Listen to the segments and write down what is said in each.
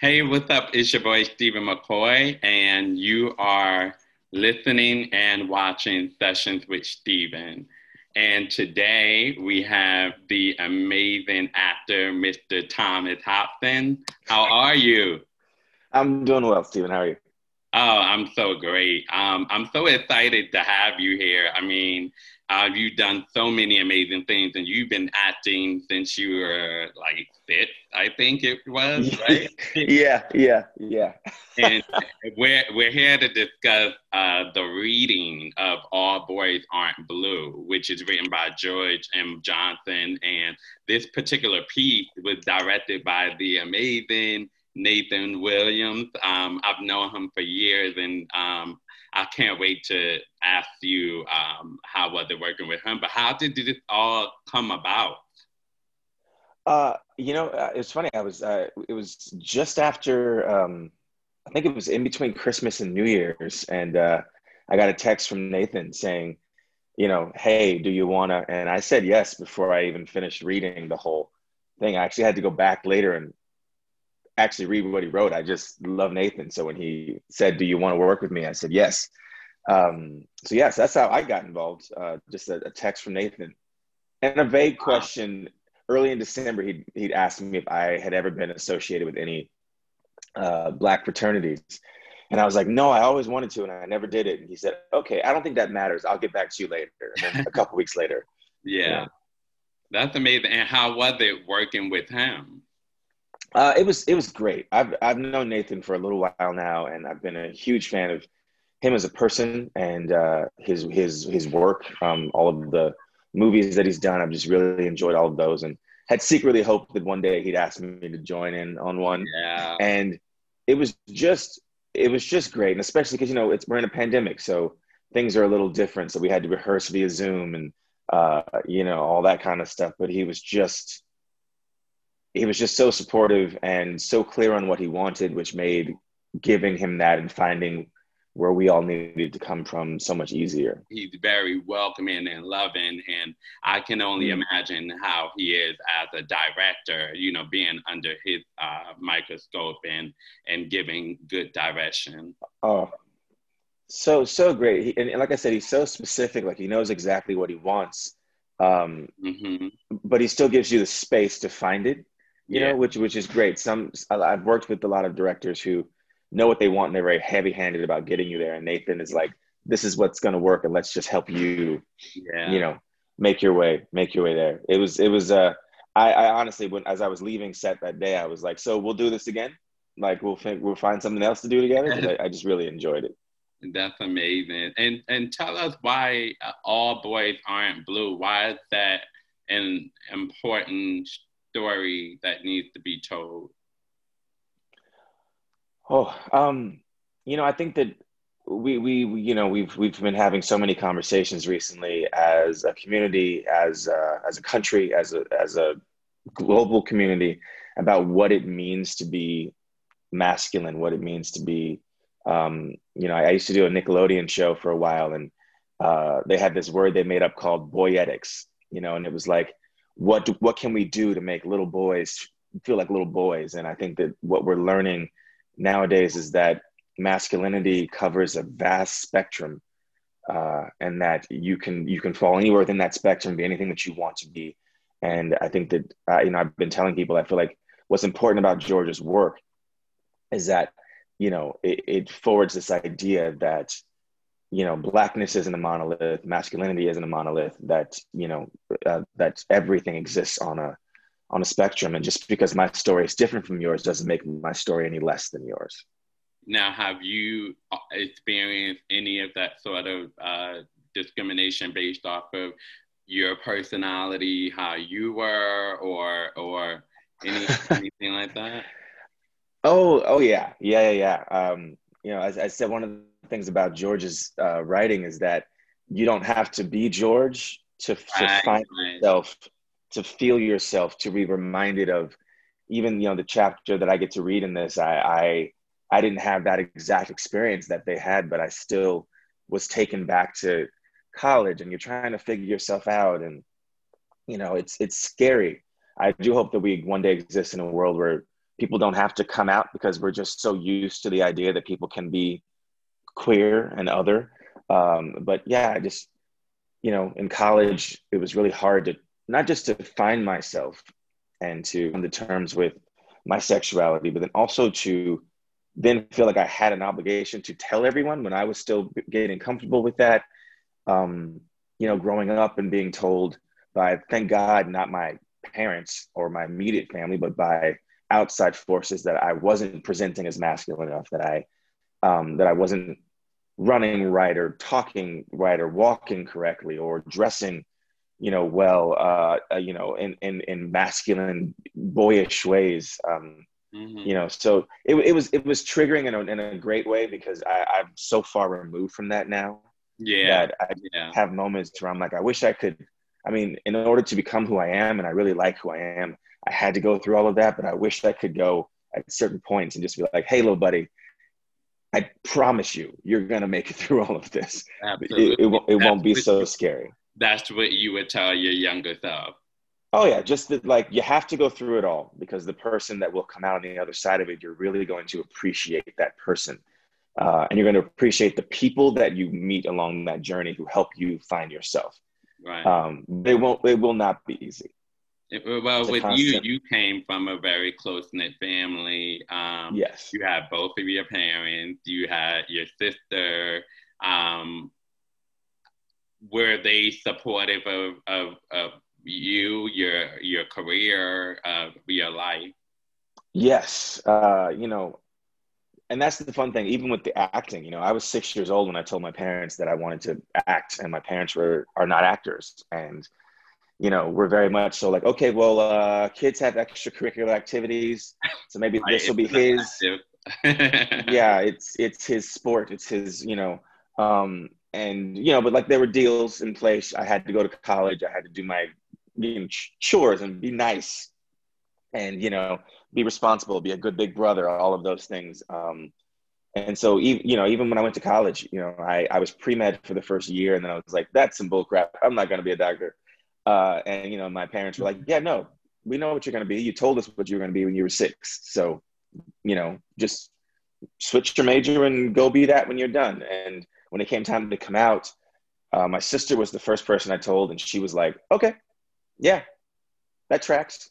Hey, what's up? It's your boy Stephen McCoy, and you are listening and watching Sessions with Stephen. And today we have the amazing actor, Mr. Thomas Hobson. How are you? I'm doing well, Stephen. How are you? Oh, I'm so great. Um, I'm so excited to have you here. I mean, uh, you've done so many amazing things, and you've been acting since you were like six, I think it was, right? yeah, yeah, yeah. and we're we're here to discuss uh, the reading of All Boys Aren't Blue, which is written by George M. Johnson, and this particular piece was directed by the amazing Nathan Williams. Um, I've known him for years, and um, I can't wait to ask you um, how was it working with him. But how did this all come about? Uh, you know, uh, it's funny. I was. Uh, it was just after. Um, I think it was in between Christmas and New Year's, and uh, I got a text from Nathan saying, you know, hey, do you want to? And I said yes before I even finished reading the whole thing. I actually had to go back later and actually read what he wrote. I just love Nathan. So when he said, "Do you want to work with me?" I said yes. Um, so yes, that's how I got involved. Uh, just a, a, text from Nathan and a vague question. Early in December, he'd he'd asked me if I had ever been associated with any uh, black fraternities, and I was like, "No, I always wanted to, and I never did it." And he said, "Okay, I don't think that matters. I'll get back to you later." A couple weeks later, yeah. yeah. That's amazing. And how was it working with him? Uh, it was it was great. I've I've known Nathan for a little while now, and I've been a huge fan of him as a person and uh, his his his work. Um, all of the movies that he's done, I've just really enjoyed all of those, and had secretly hoped that one day he'd ask me to join in on one. Yeah. And it was just it was just great, and especially because you know it's we're in a pandemic, so things are a little different. So we had to rehearse via Zoom and uh, you know all that kind of stuff. But he was just he was just so supportive and so clear on what he wanted, which made giving him that and finding where we all needed to come from so much easier. He's very welcoming and loving, and I can only mm. imagine how he is as a director. You know, being under his uh, microscope and and giving good direction. Oh, so so great! He, and, and, like I said, he's so specific. Like he knows exactly what he wants, um, mm-hmm. but he still gives you the space to find it you yeah. know, which which is great. Some I've worked with a lot of directors who know what they want and they're very heavy handed about getting you there. And Nathan is like, this is what's going to work, and let's just help you, yeah. you know, make your way, make your way there. It was it was uh, I, I honestly when as I was leaving set that day, I was like, so we'll do this again. Like we'll think we'll find something else to do together. I, I just really enjoyed it. That's amazing. And and tell us why uh, all boys aren't blue. Why is that an important story that needs to be told? Oh, um, you know, I think that we, we, we, you know, we've we've been having so many conversations recently as a community, as a, as a country, as a as a global community about what it means to be masculine, what it means to be. Um, you know, I, I, used to do a Nickelodeon show for a while, and uh, they had this word they made up called boyetics. You know, and it was like what do, what can we do to make little boys feel like little boys? And I think that what we're learning nowadays is that masculinity covers a vast spectrum, uh, and that you can you can fall anywhere within that spectrum, be anything that you want to be. And I think that uh, you know I've been telling people I feel like what's important about George's work is that you know it, it forwards this idea that you know blackness isn't a monolith masculinity isn't a monolith that you know uh, that everything exists on a on a spectrum. And just because my story is different from yours doesn't make my story any less than yours. Now have you experienced any of that sort of uh, discrimination based off of your personality how you were or or any, anything like that? Oh oh yeah. Yeah yeah yeah. Um you know as I said one of the things about George's uh, writing is that you don't have to be George to, to right, find right. yourself, to feel yourself, to be reminded of even you know the chapter that I get to read in this. I, I I didn't have that exact experience that they had, but I still was taken back to college, and you're trying to figure yourself out, and you know it's it's scary. I do hope that we one day exist in a world where people don't have to come out because we're just so used to the idea that people can be queer and other. Um, but yeah, I just, you know, in college, it was really hard to not just to find myself and to come to terms with my sexuality, but then also to then feel like I had an obligation to tell everyone when I was still getting comfortable with that. Um, you know, growing up and being told by, thank God, not my parents or my immediate family, but by outside forces that I wasn't presenting as masculine enough, that I um, that I wasn't running right or talking right or walking correctly or dressing, you know, well, uh, uh, you know, in, in in masculine boyish ways. Um, mm-hmm. You know, so it, it was it was triggering in a, in a great way because I, I'm so far removed from that now. Yeah, that I yeah. have moments where I'm like, I wish I could. I mean, in order to become who I am, and I really like who I am, I had to go through all of that, but I wish I could go at certain points and just be like, hey, little buddy, I promise you, you're going to make it through all of this. Absolutely. It, it, won't, it won't be so scary. That's what you would tell your younger self. Oh, yeah. Just that, like, you have to go through it all because the person that will come out on the other side of it, you're really going to appreciate that person. Uh, and you're going to appreciate the people that you meet along that journey who help you find yourself. Right. Um, they won't, it will not be easy. It, well, with constant... you, you came from a very close knit family. Um, yes. You had both of your parents. You had your sister. Um, were they supportive of, of, of you, your your career, of your life? Yes. Uh, you know, and that's the fun thing. Even with the acting, you know, I was six years old when I told my parents that I wanted to act, and my parents were are not actors, and you know, we're very much so like, okay, well, uh, kids have extracurricular activities, so maybe this will be his. yeah, it's it's his sport. It's his, you know, um, and you know, but like there were deals in place. I had to go to college. I had to do my you know, chores and be nice, and you know, be responsible, be a good big brother, all of those things. Um, and so, you know, even when I went to college, you know, I I was pre med for the first year, and then I was like, that's some bullcrap. I'm not going to be a doctor. Uh, and you know, my parents were like, "Yeah, no, we know what you're going to be. You told us what you were going to be when you were six. So, you know, just switch your major and go be that when you're done." And when it came time to come out, uh, my sister was the first person I told, and she was like, "Okay, yeah, that tracks.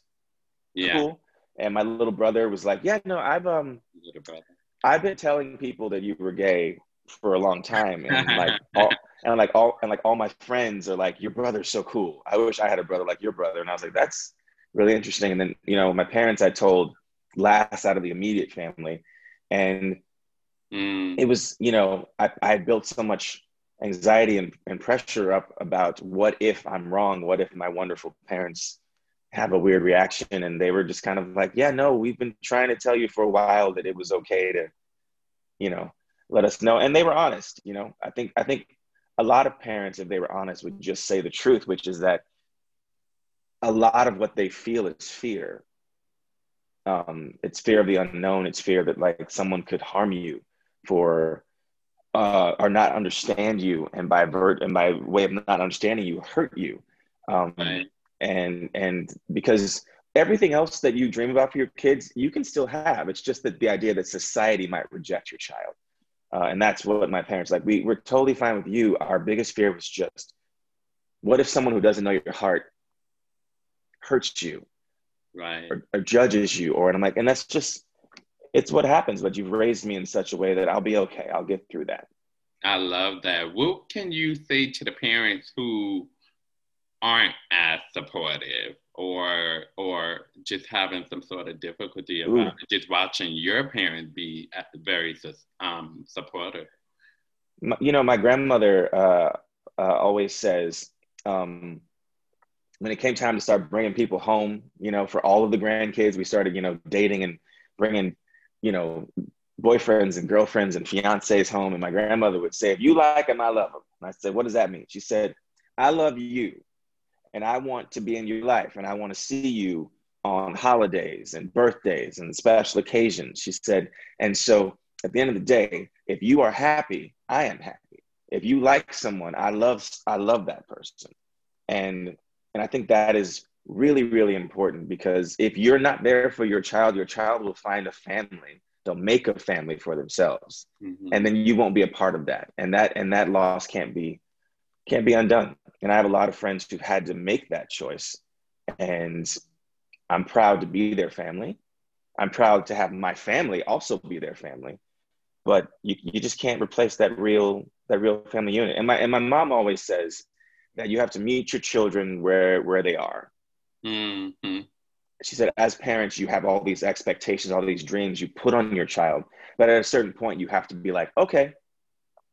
Yeah, cool." And my little brother was like, "Yeah, no, I've um, I've been telling people that you were gay for a long time, and like all, and like all and like all my friends are like, your brother's so cool. I wish I had a brother like your brother. And I was like, that's really interesting. And then you know, my parents I told last out of the immediate family, and mm. it was you know I I built so much anxiety and, and pressure up about what if I'm wrong? What if my wonderful parents have a weird reaction? And they were just kind of like, yeah, no, we've been trying to tell you for a while that it was okay to, you know, let us know. And they were honest, you know. I think I think a lot of parents, if they were honest, would just say the truth, which is that a lot of what they feel is fear. Um, it's fear of the unknown. It's fear that like someone could harm you for uh, or not understand you, and by vert and by way of not understanding you, hurt you. Um, right. And and because everything else that you dream about for your kids, you can still have. It's just that the idea that society might reject your child. Uh, and that's what my parents like. We we're totally fine with you. Our biggest fear was just, what if someone who doesn't know your heart hurts you, right, or, or judges you, or and I'm like, and that's just, it's what happens. But you've raised me in such a way that I'll be okay. I'll get through that. I love that. What can you say to the parents who aren't as supportive or or just having some sort of difficulty about just watching your parents be very um, supportive. You know, my grandmother uh, uh, always says um, when it came time to start bringing people home, you know, for all of the grandkids, we started, you know, dating and bringing, you know, boyfriends and girlfriends and fiancés home. And my grandmother would say, if you like them, I love them. And I said, what does that mean? She said, I love you and I want to be in your life and I want to see you on holidays and birthdays and special occasions. She said, and so at the end of the day, if you are happy, I am happy. If you like someone, I love I love that person. And and I think that is really, really important because if you're not there for your child, your child will find a family. They'll make a family for themselves, mm-hmm. and then you won't be a part of that. And that and that loss can't be can't be undone. And I have a lot of friends who've had to make that choice, and I'm proud to be their family. I'm proud to have my family also be their family, but you, you just can't replace that real that real family unit. And my and my mom always says that you have to meet your children where where they are. Mm-hmm. She said, as parents, you have all these expectations, all these dreams you put on your child, but at a certain point, you have to be like, okay,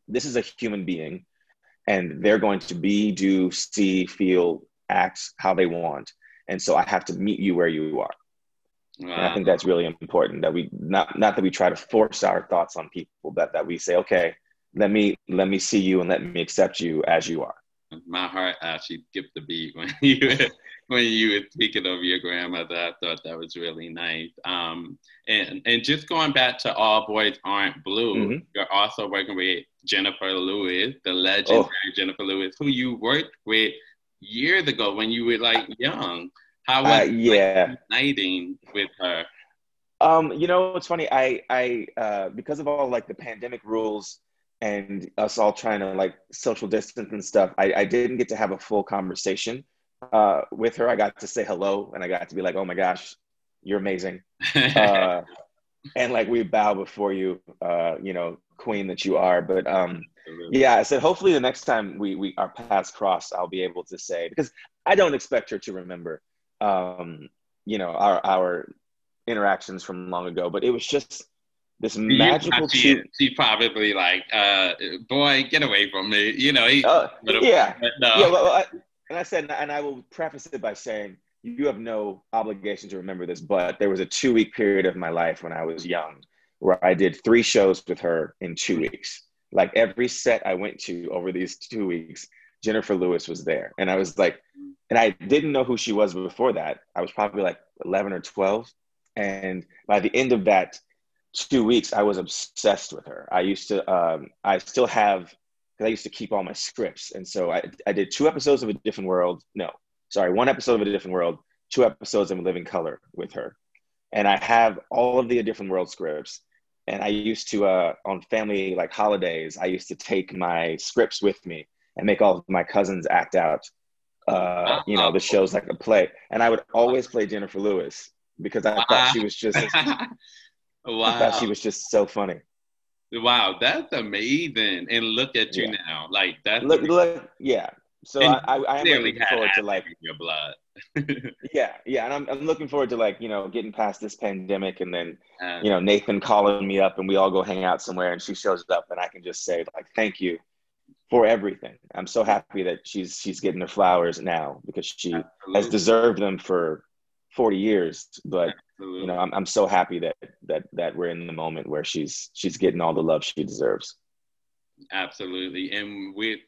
this is a human being, and they're going to be, do, see, feel, act how they want, and so I have to meet you where you are. Wow. And I think that's really important that we not not that we try to force our thoughts on people, but that we say, okay, let me let me see you and let me accept you as you are. My heart actually skipped the beat when you when you were speaking of your grandmother. I thought that was really nice. Um, and and just going back to All Boys Aren't Blue, mm-hmm. you're also working with Jennifer Lewis, the legendary oh. Jennifer Lewis, who you worked with years ago when you were like young. How was uh, yeah. like, uniting with her? Um, you know, it's funny. I, I, uh, because of all like the pandemic rules and us all trying to like social distance and stuff, I, I didn't get to have a full conversation uh, with her. I got to say hello and I got to be like, oh my gosh, you're amazing. uh, and like we bow before you, uh, you know, queen that you are. But um, yeah, I said hopefully the next time we we our paths cross, I'll be able to say because I don't expect her to remember um, you know, our our interactions from long ago. But it was just this magical. She, she probably like, uh, boy, get away from me. You know. He, uh, yeah. No. Yeah. Well, I, and I said, and I will preface it by saying, you have no obligation to remember this, but there was a two week period of my life when I was young where I did three shows with her in two weeks. Like every set I went to over these two weeks, Jennifer Lewis was there. And I was like, and I didn't know who she was before that. I was probably like 11 or 12. And by the end of that two weeks, I was obsessed with her. I used to, um, I still have, I used to keep all my scripts. And so I, I did two episodes of A Different World. No, sorry, one episode of A Different World, two episodes of Living Color with her. And I have all of the A Different World scripts. And I used to, uh, on family like holidays, I used to take my scripts with me and make all of my cousins act out uh, you know, the show's like a play. And I would always play Jennifer Lewis because I thought she was just, wow. I thought she was just so funny. Wow, that's amazing. And look at you yeah. now. Like that's look, look, yeah. So I, I, I am looking forward to like your blood. yeah, yeah, and I'm, I'm looking forward to like you know getting past this pandemic, and then uh, you know Nathan calling me up, and we all go hang out somewhere, and she shows up, and I can just say like thank you for everything. I'm so happy that she's she's getting her flowers now because she Absolutely. has deserved them for 40 years. But Absolutely. you know, I'm I'm so happy that that that we're in the moment where she's she's getting all the love she deserves. Absolutely, and with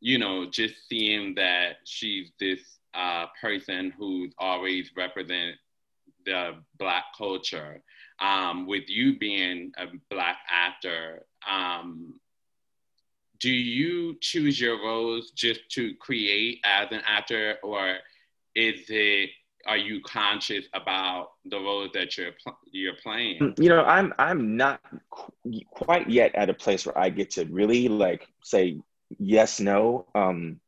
you know just seeing that she's this uh, person who's always represent the black culture. Um, with you being a black actor, um, do you choose your roles just to create as an actor or is it are you conscious about the role that you're you're playing? Mm, you know i'm i'm not qu- quite yet at a place where i get to really like say yes no um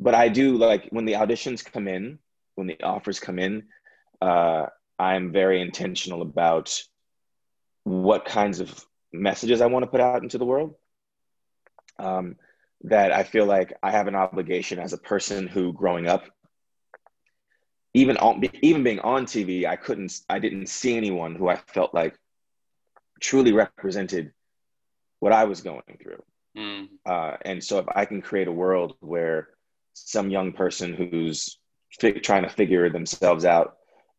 but i do like when the auditions come in when the offers come in uh i'm very intentional about what kinds of messages i want to put out into the world um, that I feel like I have an obligation as a person who, growing up, even on, even being on TV, I couldn't, I didn't see anyone who I felt like truly represented what I was going through. Mm. Uh, and so, if I can create a world where some young person who's fi- trying to figure themselves out,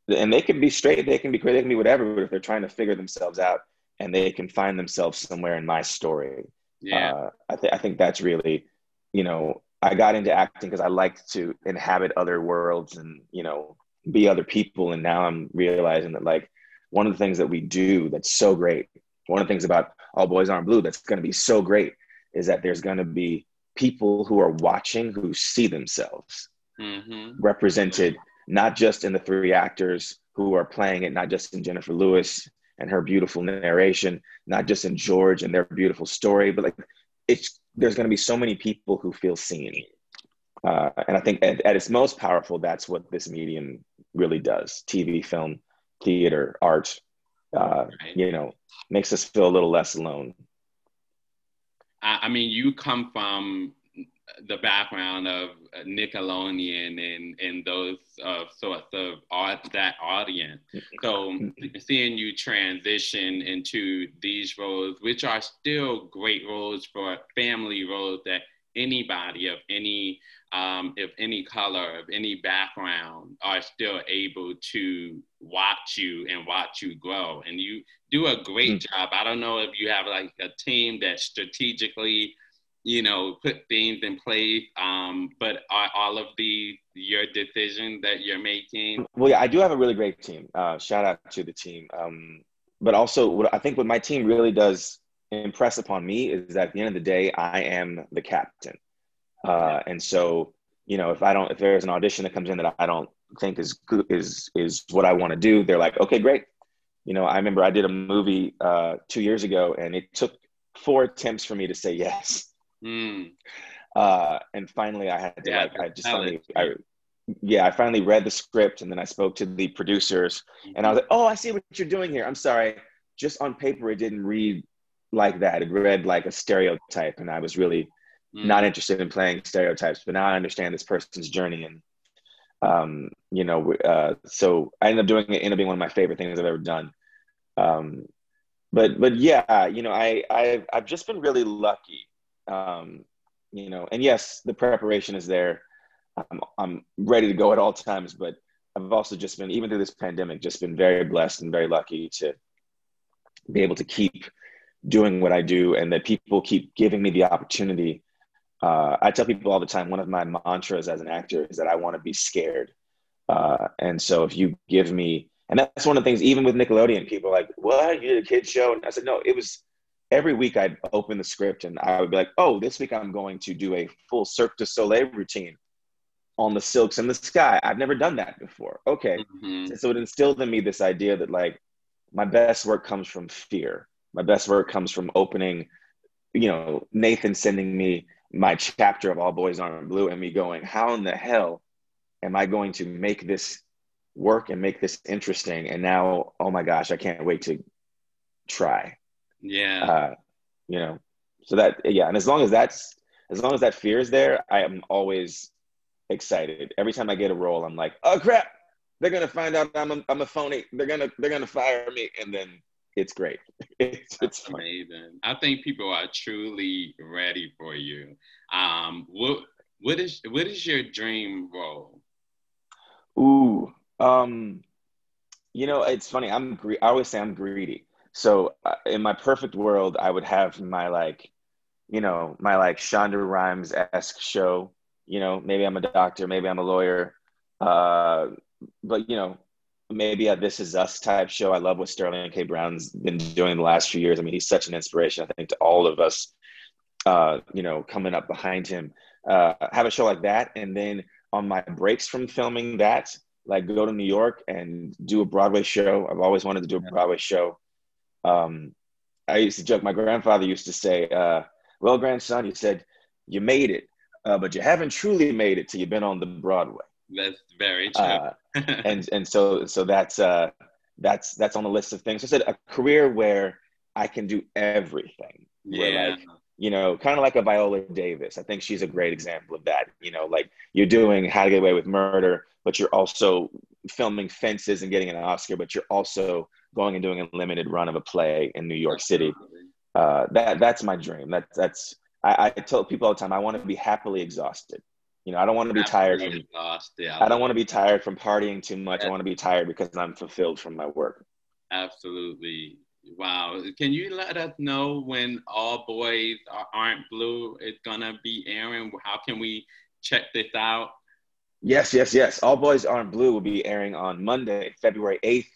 and they can be straight, they can be queer, they can be whatever, but if they're trying to figure themselves out and they can find themselves somewhere in my story, yeah. Uh, I, th- I think that's really, you know, I got into acting because I liked to inhabit other worlds and, you know, be other people. And now I'm realizing that, like, one of the things that we do that's so great, one of the things about All Boys Aren't Blue that's going to be so great is that there's going to be people who are watching who see themselves mm-hmm. represented not just in the three actors who are playing it, not just in Jennifer Lewis and her beautiful narration, not just in George and their beautiful story, but like it's there's going to be so many people who feel seen. Uh, and I think at, at, its most powerful, that's what this medium really does. TV, film, theater, art, uh, you know, makes us feel a little less alone. I mean, you come from the background of Nickelodeon and and those uh, sorts of art that audience. So seeing you transition into these roles, which are still great roles for family roles that anybody of any um, of any color, of any background, are still able to watch you and watch you grow. And you do a great mm-hmm. job. I don't know if you have like a team that strategically you know, put things in place. Um, but are all of the your decisions that you're making? Well, yeah, I do have a really great team. Uh, shout out to the team. Um, but also, what I think what my team really does impress upon me is that at the end of the day, I am the captain. Uh, and so, you know, if I don't, if there's an audition that comes in that I don't think is is is what I want to do, they're like, okay, great. You know, I remember I did a movie uh, two years ago, and it took four attempts for me to say yes. Mm. Uh, and finally, I had to yeah, like I just finally I, yeah I finally read the script and then I spoke to the producers and I was like, oh, I see what you're doing here. I'm sorry, just on paper it didn't read like that. It read like a stereotype, and I was really mm. not interested in playing stereotypes. But now I understand this person's journey and. Um, you know, uh, so I ended up doing it, ended up being one of my favorite things I've ever done. Um, but but yeah, you know, I I've, I've just been really lucky um, you know, and yes, the preparation is there. I'm, I'm ready to go at all times, but I've also just been, even through this pandemic, just been very blessed and very lucky to be able to keep doing what I do and that people keep giving me the opportunity. Uh, I tell people all the time, one of my mantras as an actor is that I want to be scared. Uh, and so if you give me, and that's one of the things, even with Nickelodeon, people like, what, you did a kid show? And I said, no, it was, every week I'd open the script and I would be like, oh, this week I'm going to do a full Cirque du Soleil routine on the silks in the sky. I've never done that before. Okay. Mm-hmm. So it instilled in me this idea that like my best work comes from fear. My best work comes from opening, you know, Nathan sending me my chapter of All Boys Aren't Blue and me going, how in the hell am I going to make this work and make this interesting? And now, oh my gosh, I can't wait to try. Yeah. Uh, you know, so that yeah, and as long as that's as long as that fear is there, I am always excited. Every time I get a role, I'm like, oh crap, they're gonna find out I'm a, I'm a phony. They're gonna they're gonna fire me, and then it's great. it's, it's amazing. I think people are truly ready for you. Um, what what is what is your dream role? Ooh, um, you know, it's funny. I'm gre- I always say I'm greedy. So uh, in my perfect world, I would have my like, you know, my like Shonda Rhimes esque show. You know, maybe I'm a doctor, maybe I'm a lawyer, uh, but you know, maybe a This Is Us type show. I love what Sterling K. Brown's been doing the last few years. I mean, he's such an inspiration, I think, to all of us. Uh, you know, coming up behind him, uh, have a show like that, and then on my breaks from filming that, like go to New York and do a Broadway show. I've always wanted to do a Broadway show um, I used to joke. My grandfather used to say, uh, "Well, grandson, you said you made it, uh, but you haven't truly made it till you've been on the Broadway." That's very true. uh, and and so so that's uh, that's that's on the list of things. I said a career where I can do everything. Yeah. Like, you know, kind of like a Viola Davis. I think she's a great example of that. You know, like you're doing How to Get Away with Murder, but you're also filming Fences and getting an Oscar, but you're also going and doing a limited run of a play in New York City. Uh, that that's my dream. That's that's I, I tell people all the time. I want to be happily exhausted. You know, I don't want to be tired from. Exhausted. I don't want to be tired from partying too much. I want to be tired because I'm fulfilled from my work. Absolutely. Wow. Can you let us know when All Boys Aren't Blue is gonna be airing? How can we check this out? Yes, yes, yes. All Boys Aren't Blue will be airing on Monday, February 8th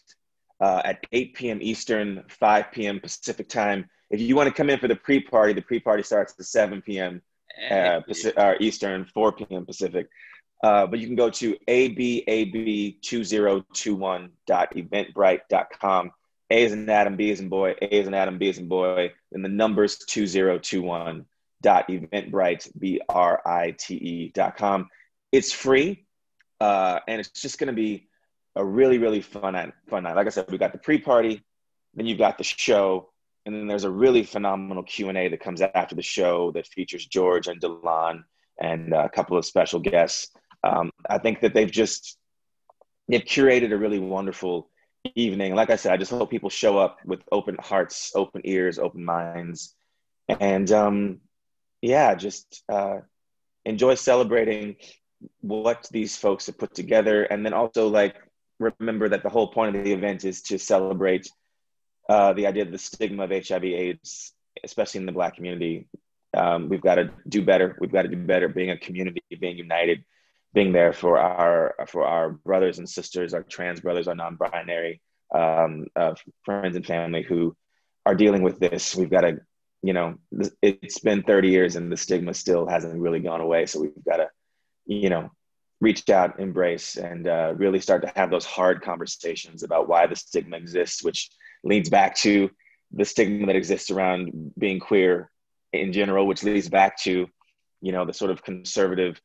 uh, at 8 p.m. Eastern, 5 p.m. Pacific time. If you want to come in for the pre-party, the pre-party starts at 7 p.m. Uh, Pacific, uh, Eastern, 4 p.m. Pacific. Uh, but you can go to abab2021.eventbrite.com. A is an Adam, B is in boy, A is an Adam, B is in boy, and the numbers 2021.eventbrite.com. It's free, uh, and it's just going to be a really, really fun night, fun night. Like I said, we got the pre-party, then you've got the show, and then there's a really phenomenal Q&A that comes after the show that features George and Delon and a couple of special guests. Um, I think that they've just they've curated a really wonderful evening. Like I said, I just hope people show up with open hearts, open ears, open minds, and um, yeah, just uh, enjoy celebrating what these folks have put together, and then also like remember that the whole point of the event is to celebrate uh, the idea of the stigma of HIV/AIDS, especially in the Black community. Um, we've got to do better. We've got to do better. Being a community, being united, being there for our for our brothers and sisters, our trans brothers, our non-binary um, uh, friends and family who are dealing with this. We've got to, you know, it's been 30 years and the stigma still hasn't really gone away. So we've got to, you know, reach out, embrace, and uh, really start to have those hard conversations about why the stigma exists, which leads back to the stigma that exists around being queer in general, which leads back to, you know, the sort of conservative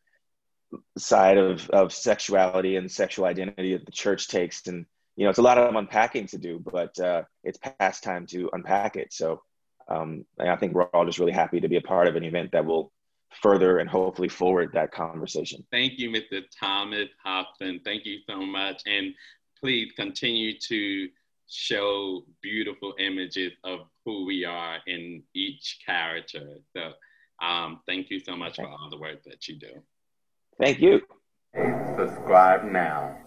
side of, of sexuality and sexual identity that the church takes. And, you know, it's a lot of unpacking to do, but uh, it's past time to unpack it. So um, I think we're all just really happy to be a part of an event that will further and hopefully forward that conversation. Thank you, Mr. Thomas Hobson. Thank you so much. And please continue to show beautiful images of who we are in each character. So um, thank you so much for all the work that you do. Thank you. Subscribe now.